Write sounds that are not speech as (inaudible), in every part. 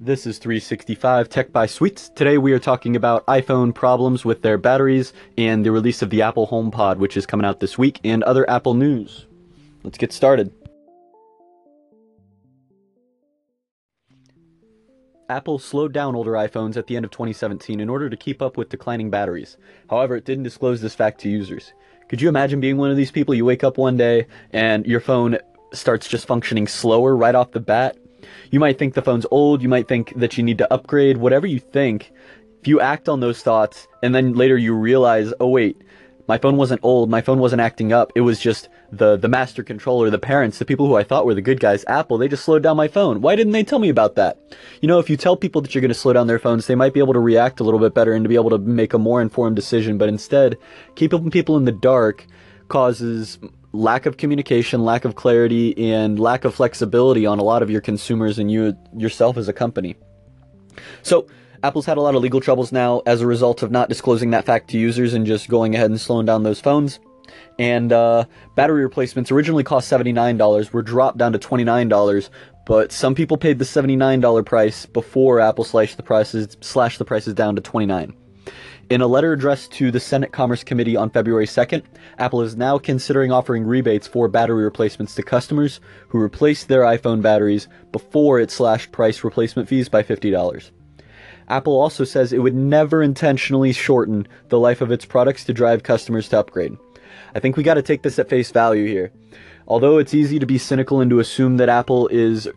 This is 365 Tech by Sweets. Today we are talking about iPhone problems with their batteries and the release of the Apple HomePod, which is coming out this week, and other Apple news. Let's get started. Apple slowed down older iPhones at the end of 2017 in order to keep up with declining batteries. However, it didn't disclose this fact to users. Could you imagine being one of these people? You wake up one day and your phone starts just functioning slower right off the bat. You might think the phone's old, you might think that you need to upgrade, whatever you think. If you act on those thoughts and then later you realize, oh wait, my phone wasn't old, my phone wasn't acting up, it was just the the master controller, the parents, the people who I thought were the good guys, Apple, they just slowed down my phone. Why didn't they tell me about that? You know, if you tell people that you're going to slow down their phones, they might be able to react a little bit better and to be able to make a more informed decision, but instead, keeping people in the dark causes lack of communication, lack of clarity, and lack of flexibility on a lot of your consumers and you yourself as a company. So, Apple's had a lot of legal troubles now as a result of not disclosing that fact to users and just going ahead and slowing down those phones. And uh, battery replacements originally cost $79, were dropped down to $29, but some people paid the $79 price before Apple slashed the prices slashed the prices down to 29. In a letter addressed to the Senate Commerce Committee on February 2nd, Apple is now considering offering rebates for battery replacements to customers who replaced their iPhone batteries before it slashed price replacement fees by $50. Apple also says it would never intentionally shorten the life of its products to drive customers to upgrade. I think we got to take this at face value here. Although it's easy to be cynical and to assume that Apple is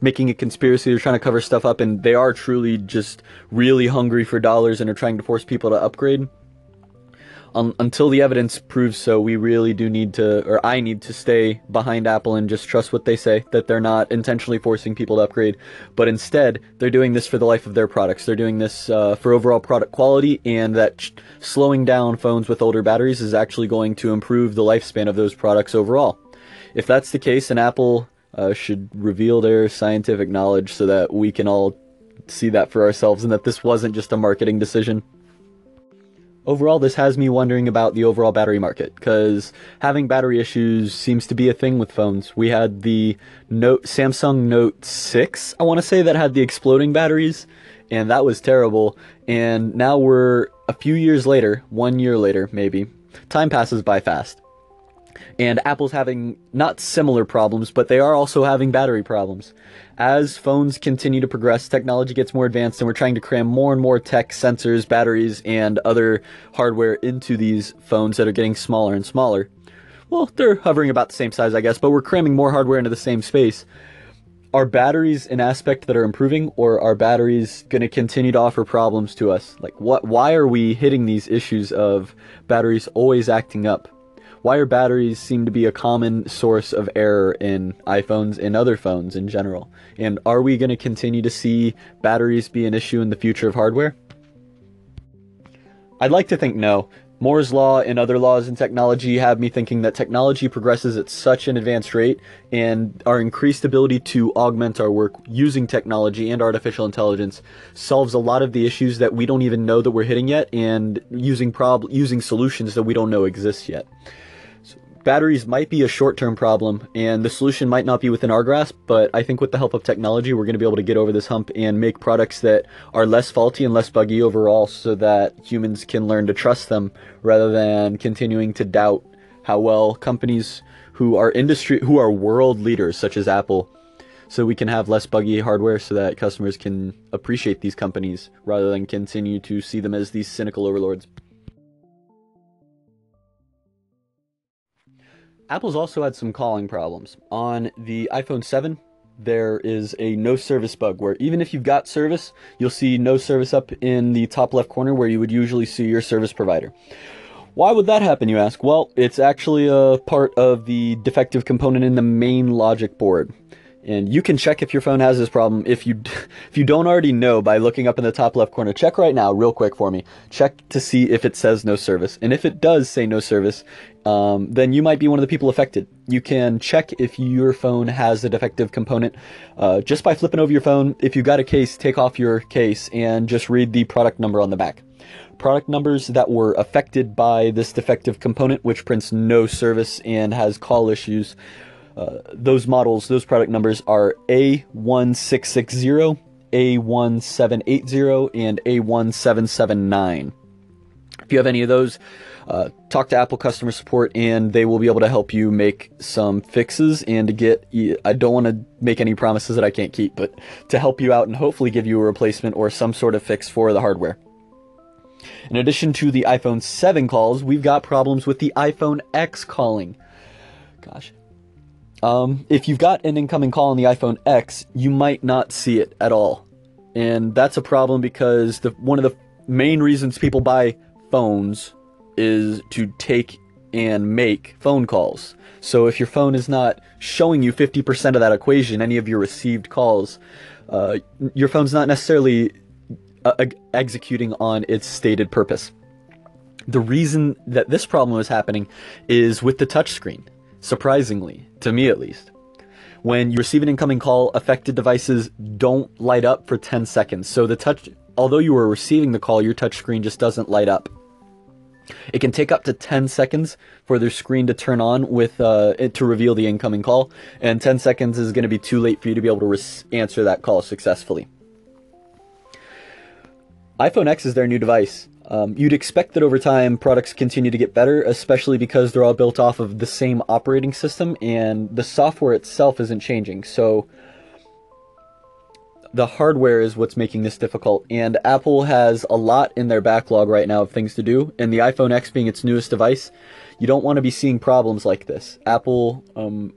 making a conspiracy. They're trying to cover stuff up, and they are truly just really hungry for dollars and are trying to force people to upgrade. Um, until the evidence proves so, we really do need to, or I need to stay behind Apple and just trust what they say, that they're not intentionally forcing people to upgrade, but instead, they're doing this for the life of their products. They're doing this uh, for overall product quality, and that slowing down phones with older batteries is actually going to improve the lifespan of those products overall. If that's the case, and Apple uh, should reveal their scientific knowledge so that we can all see that for ourselves and that this wasn't just a marketing decision. Overall, this has me wondering about the overall battery market because having battery issues seems to be a thing with phones. We had the Note Samsung Note 6, I want to say that had the exploding batteries and that was terrible. And now we're a few years later, 1 year later maybe. Time passes by fast and Apple's having not similar problems, but they are also having battery problems. As phones continue to progress, technology gets more advanced, and we're trying to cram more and more tech, sensors, batteries, and other hardware into these phones that are getting smaller and smaller. Well, they're hovering about the same size, I guess, but we're cramming more hardware into the same space. Are batteries an aspect that are improving, or are batteries going to continue to offer problems to us? Like, what? Why are we hitting these issues of batteries always acting up? Wire batteries seem to be a common source of error in iPhones and other phones in general. And are we going to continue to see batteries be an issue in the future of hardware? I'd like to think no. Moore's Law and other laws in technology have me thinking that technology progresses at such an advanced rate, and our increased ability to augment our work using technology and artificial intelligence solves a lot of the issues that we don't even know that we're hitting yet, and using prob- using solutions that we don't know exist yet batteries might be a short-term problem and the solution might not be within our grasp but i think with the help of technology we're going to be able to get over this hump and make products that are less faulty and less buggy overall so that humans can learn to trust them rather than continuing to doubt how well companies who are industry who are world leaders such as apple so we can have less buggy hardware so that customers can appreciate these companies rather than continue to see them as these cynical overlords Apple's also had some calling problems. On the iPhone 7, there is a no service bug where even if you've got service, you'll see no service up in the top left corner where you would usually see your service provider. Why would that happen, you ask? Well, it's actually a part of the defective component in the main logic board. And you can check if your phone has this problem. If you (laughs) if you don't already know by looking up in the top left corner, check right now, real quick for me. Check to see if it says no service. And if it does say no service, um, then you might be one of the people affected. You can check if your phone has a defective component uh, just by flipping over your phone. If you've got a case, take off your case and just read the product number on the back. Product numbers that were affected by this defective component, which prints no service and has call issues, Uh, those models, those product numbers are A1660, A1780, and A1779. If you have any of those, uh, talk to Apple customer support and they will be able to help you make some fixes and to get. I don't want to make any promises that I can't keep, but to help you out and hopefully give you a replacement or some sort of fix for the hardware. In addition to the iPhone 7 calls, we've got problems with the iPhone X calling. Gosh. Um, if you've got an incoming call on the iPhone X, you might not see it at all. And that's a problem because the, one of the main reasons people buy phones is to take and make phone calls. So if your phone is not showing you 50% of that equation, any of your received calls, uh, your phone's not necessarily uh, executing on its stated purpose. The reason that this problem is happening is with the touchscreen, surprisingly, to me at least. When you receive an incoming call, affected devices don't light up for 10 seconds. So the touch, although you are receiving the call, your touchscreen just doesn't light up. It can take up to 10 seconds for their screen to turn on with uh, it to reveal the incoming call, and 10 seconds is going to be too late for you to be able to res- answer that call successfully iPhone X is their new device. Um, you'd expect that over time products continue to get better, especially because they're all built off of the same operating system and the software itself isn't changing. So the hardware is what's making this difficult. And Apple has a lot in their backlog right now of things to do. And the iPhone X being its newest device, you don't want to be seeing problems like this. Apple um,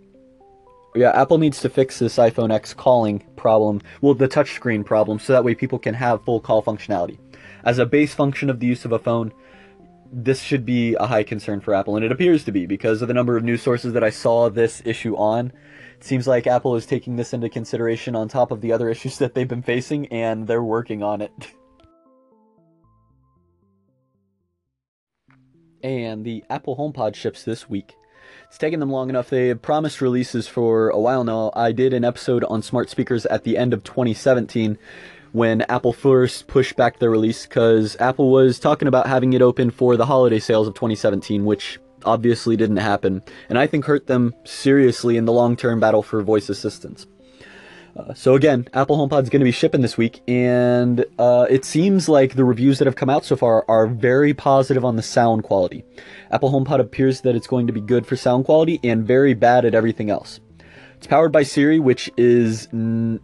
yeah, Apple needs to fix this iPhone X calling problem, well, the touchscreen problem, so that way people can have full call functionality. As a base function of the use of a phone, this should be a high concern for Apple, and it appears to be because of the number of news sources that I saw this issue on. It seems like Apple is taking this into consideration on top of the other (laughs) issues that they've been facing, and they're working on it. (laughs) and the Apple HomePod ships this week. It's taken them long enough. They have promised releases for a while now. I did an episode on smart speakers at the end of 2017 when Apple first pushed back their release because Apple was talking about having it open for the holiday sales of 2017, which obviously didn't happen, and I think hurt them seriously in the long term battle for voice assistants. Uh, so again, Apple HomePod is going to be shipping this week, and uh, it seems like the reviews that have come out so far are very positive on the sound quality. Apple HomePod appears that it's going to be good for sound quality and very bad at everything else. It's powered by Siri, which is n-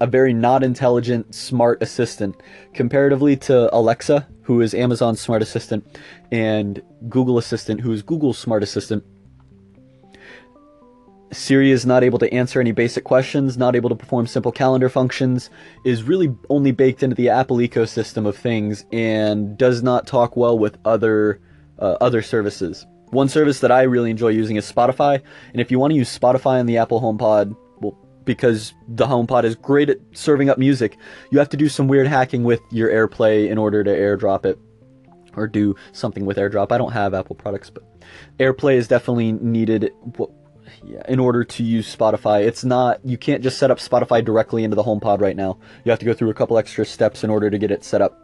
a very not intelligent smart assistant, comparatively to Alexa, who is Amazon's smart assistant, and Google Assistant, who is Google's smart assistant Siri is not able to answer any basic questions, not able to perform simple calendar functions, is really only baked into the Apple ecosystem of things, and does not talk well with other uh, other services. One service that I really enjoy using is Spotify, and if you want to use Spotify on the Apple HomePod, well, because the HomePod is great at serving up music, you have to do some weird hacking with your AirPlay in order to AirDrop it, or do something with AirDrop. I don't have Apple products, but AirPlay is definitely needed yeah, in order to use Spotify. It's not, you can't just set up Spotify directly into the HomePod right now. You have to go through a couple extra steps in order to get it set up.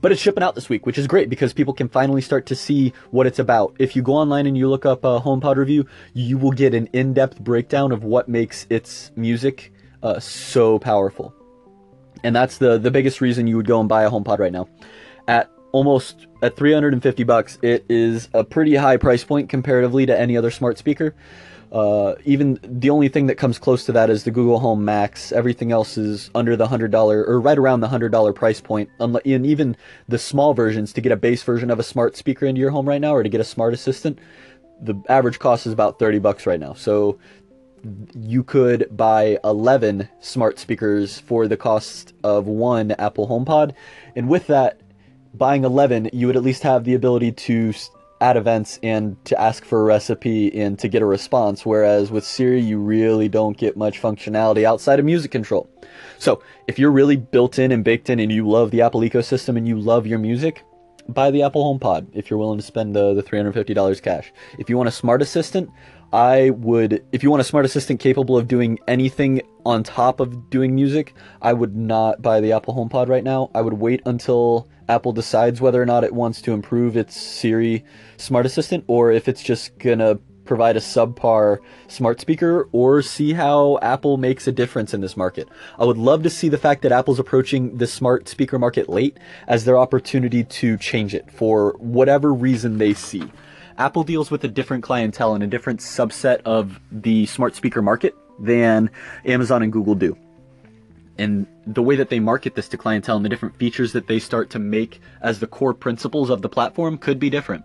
But it's shipping out this week, which is great because people can finally start to see what it's about. If you go online and you look up a HomePod review, you will get an in depth breakdown of what makes its music uh, so powerful. And that's the, the biggest reason you would go and buy a HomePod right now. At almost at 350 bucks, it is a pretty high price point comparatively to any other smart speaker. Uh, even the only thing that comes close to that is the Google Home Max. Everything else is under the hundred dollar or right around the hundred dollar price point. And even the small versions to get a base version of a smart speaker into your home right now, or to get a smart assistant, the average cost is about 30 bucks right now. So you could buy 11 smart speakers for the cost of one Apple HomePod, and with that buying 11, you would at least have the ability to add events and to ask for a recipe and to get a response. Whereas with Siri, you really don't get much functionality outside of music control. So if you're really built in and baked in and you love the Apple ecosystem and you love your music, buy the Apple HomePod if you're willing to spend the, the $350 cash. If you want a smart assistant, I would, if you want a smart assistant capable of doing anything on top of doing music, I would not buy the Apple HomePod right now. I would wait until Apple decides whether or not it wants to improve its Siri smart assistant or if it's just gonna provide a subpar smart speaker or see how Apple makes a difference in this market. I would love to see the fact that Apple's approaching the smart speaker market late as their opportunity to change it for whatever reason they see. Apple deals with a different clientele and a different subset of the smart speaker market than Amazon and Google do. And the way that they market this to clientele and the different features that they start to make as the core principles of the platform could be different.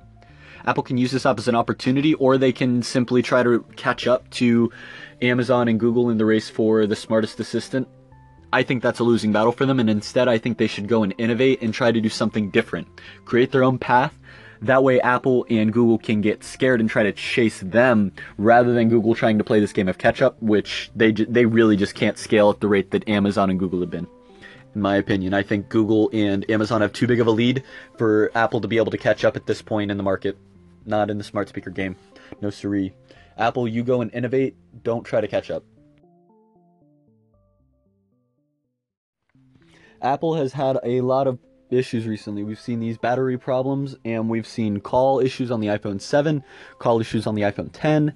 Apple can use this up as an opportunity, or they can simply try to catch up to Amazon and Google in the race for the smartest assistant. I think that's a losing battle for them, and instead, I think they should go and innovate and try to do something different. Create their own path. That way, Apple and Google can get scared and try to chase them rather than Google trying to play this game of catch up, which they, they really just can't scale at the rate that Amazon and Google have been in my opinion. I think Google and Amazon have too big of a lead for Apple to be able to catch up at this point in the market not in the smart speaker game. No siree. Apple, you go and innovate. Don't try to catch up. Apple has had a lot of issues recently. We've seen these battery problems, and we've seen call issues on the iPhone 7, call issues on the iPhone 10.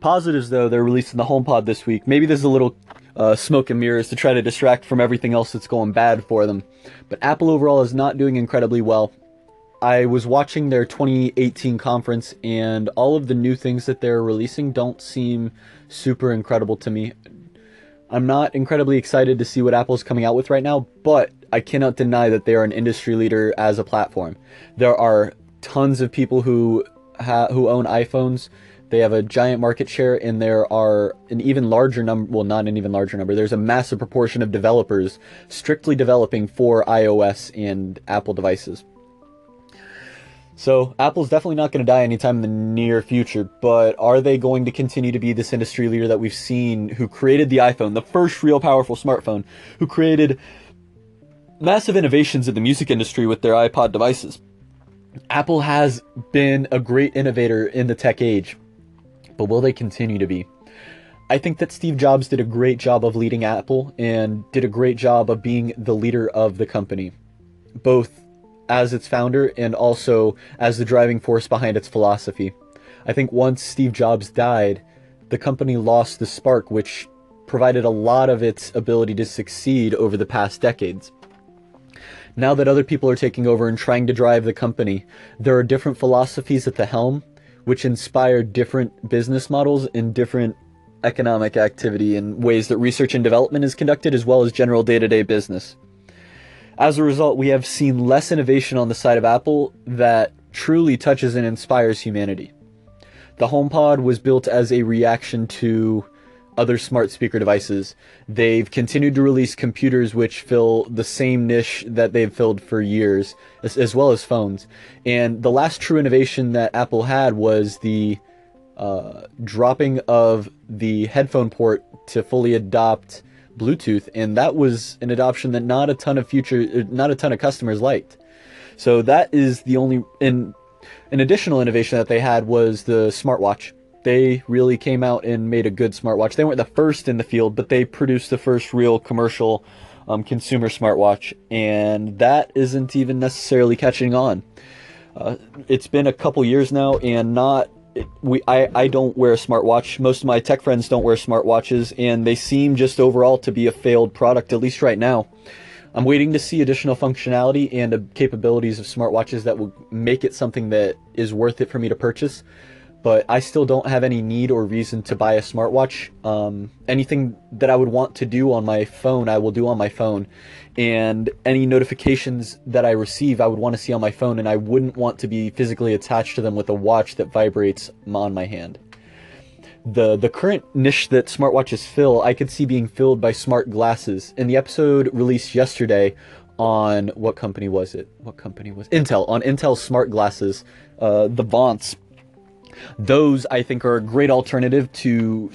Positives, though, they're releasing the HomePod this week. Maybe there's a little uh, smoke and mirrors to try to distract from everything else that's going bad for them. But Apple overall is not doing incredibly well. I was watching their 2018 conference, and all of the new things that they're releasing don't seem super incredible to me. I'm not incredibly excited to see what Apple's coming out with right now, but I cannot deny that they are an industry leader as a platform. There are tons of people who ha- who own iPhones. They have a giant market share, and there are an even larger number. Well, not an even larger number. There's a massive proportion of developers strictly developing for iOS and Apple devices. So Apple's definitely not going to die anytime in the near future, but are they going to continue to be this industry leader that we've seen who created the iPhone, the first real powerful smartphone, who created massive innovations in the music industry with their iPod devices? Apple has been a great innovator in the tech age, but will they continue to be? I think that Steve Jobs did a great job of leading Apple and did a great job of being the leader of the company, both as its founder and also as the driving force behind its philosophy. I think once Steve Jobs died, the company lost the spark which provided a lot of its ability to succeed over the past decades. Now that other people are taking over and trying to drive the company, there are different philosophies at the helm which inspire different business models and different economic activity in ways that research and development is conducted as well as general day-to-day business. As a result, we have seen less innovation on the side of Apple that truly touches and inspires humanity. The HomePod was built as a reaction to other smart speaker devices. They've continued to release computers which fill the same niche that they've filled for years, as, as well as phones. And the last true innovation that Apple had was the uh, dropping of the headphone port to fully adopt Bluetooth, and that was an adoption that not a ton of future, not a ton of customers liked. So that is the only and an additional innovation that they had was the smartwatch. They really came out and made a good smartwatch. They weren't the first in the field, but they produced the first real commercial um, consumer smartwatch, and that isn't even necessarily catching on. Uh, it's been a couple years now, and not we I, I don't wear a smartwatch. Most of my tech friends don't wear smartwatches, and they seem just overall to be a failed product, at least right now. I'm waiting to see additional functionality and uh, capabilities of smartwatches that will make it something that is worth it for me to purchase but I still don't have any need or reason to buy a smartwatch. Um, anything that I would want to do on my phone, I will do on my phone. And any notifications that I receive, I would want to see on my phone, and I wouldn't want to be physically attached to them with a watch that vibrates on my hand. The, the current niche that smartwatches fill, I could see being filled by smart glasses. In the episode released yesterday on what company was it? What company was it? Intel on Intel smart glasses, uh, the Vaunts those I think are a great alternative to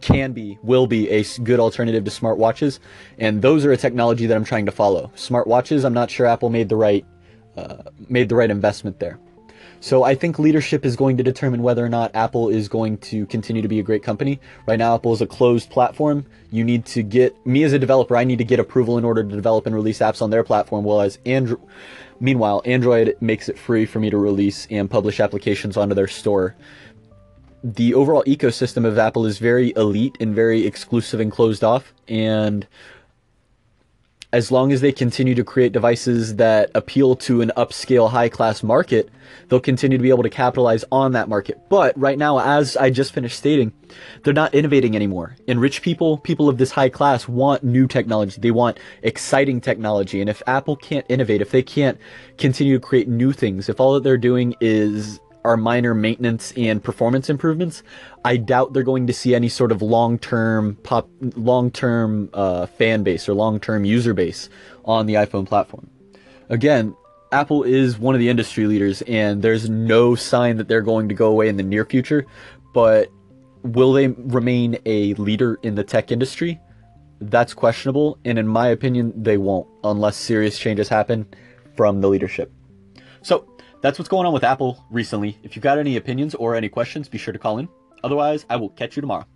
can be will be a good alternative to smartwatches, and those are a technology that I'm trying to follow. Smartwatches, I'm not sure Apple made the right uh, made the right investment there. So I think leadership is going to determine whether or not Apple is going to continue to be a great company. Right now, Apple is a closed platform. You need to get me as a developer. I need to get approval in order to develop and release apps on their platform. Whereas Android, meanwhile, Android makes it free for me to release and publish applications onto their store. the overall ecosystem of Apple is very elite and very exclusive and closed off. And as long as they continue to create devices that appeal to an upscale high class market, they'll continue to be able to capitalize on that market. But right now, as I just finished stating, they're not innovating anymore. And rich people, people of this high class, want new technology. They want exciting technology. And if Apple can't innovate, if they can't continue to create new things, if all that they're doing is are minor maintenance and performance improvements, I doubt they're going to see any sort of long-term pop, long-term uh, fan base or long-term user base on the iPhone platform. Again, Apple is one of the industry leaders, and there's no sign that they're going to go away in the near future. But will they remain a leader in the tech industry? That's questionable, and in my opinion, they won't unless serious changes happen from the leadership. So that's what's going on with Apple recently. If you've got any opinions or any questions, be sure to call in. Otherwise, I will catch you tomorrow.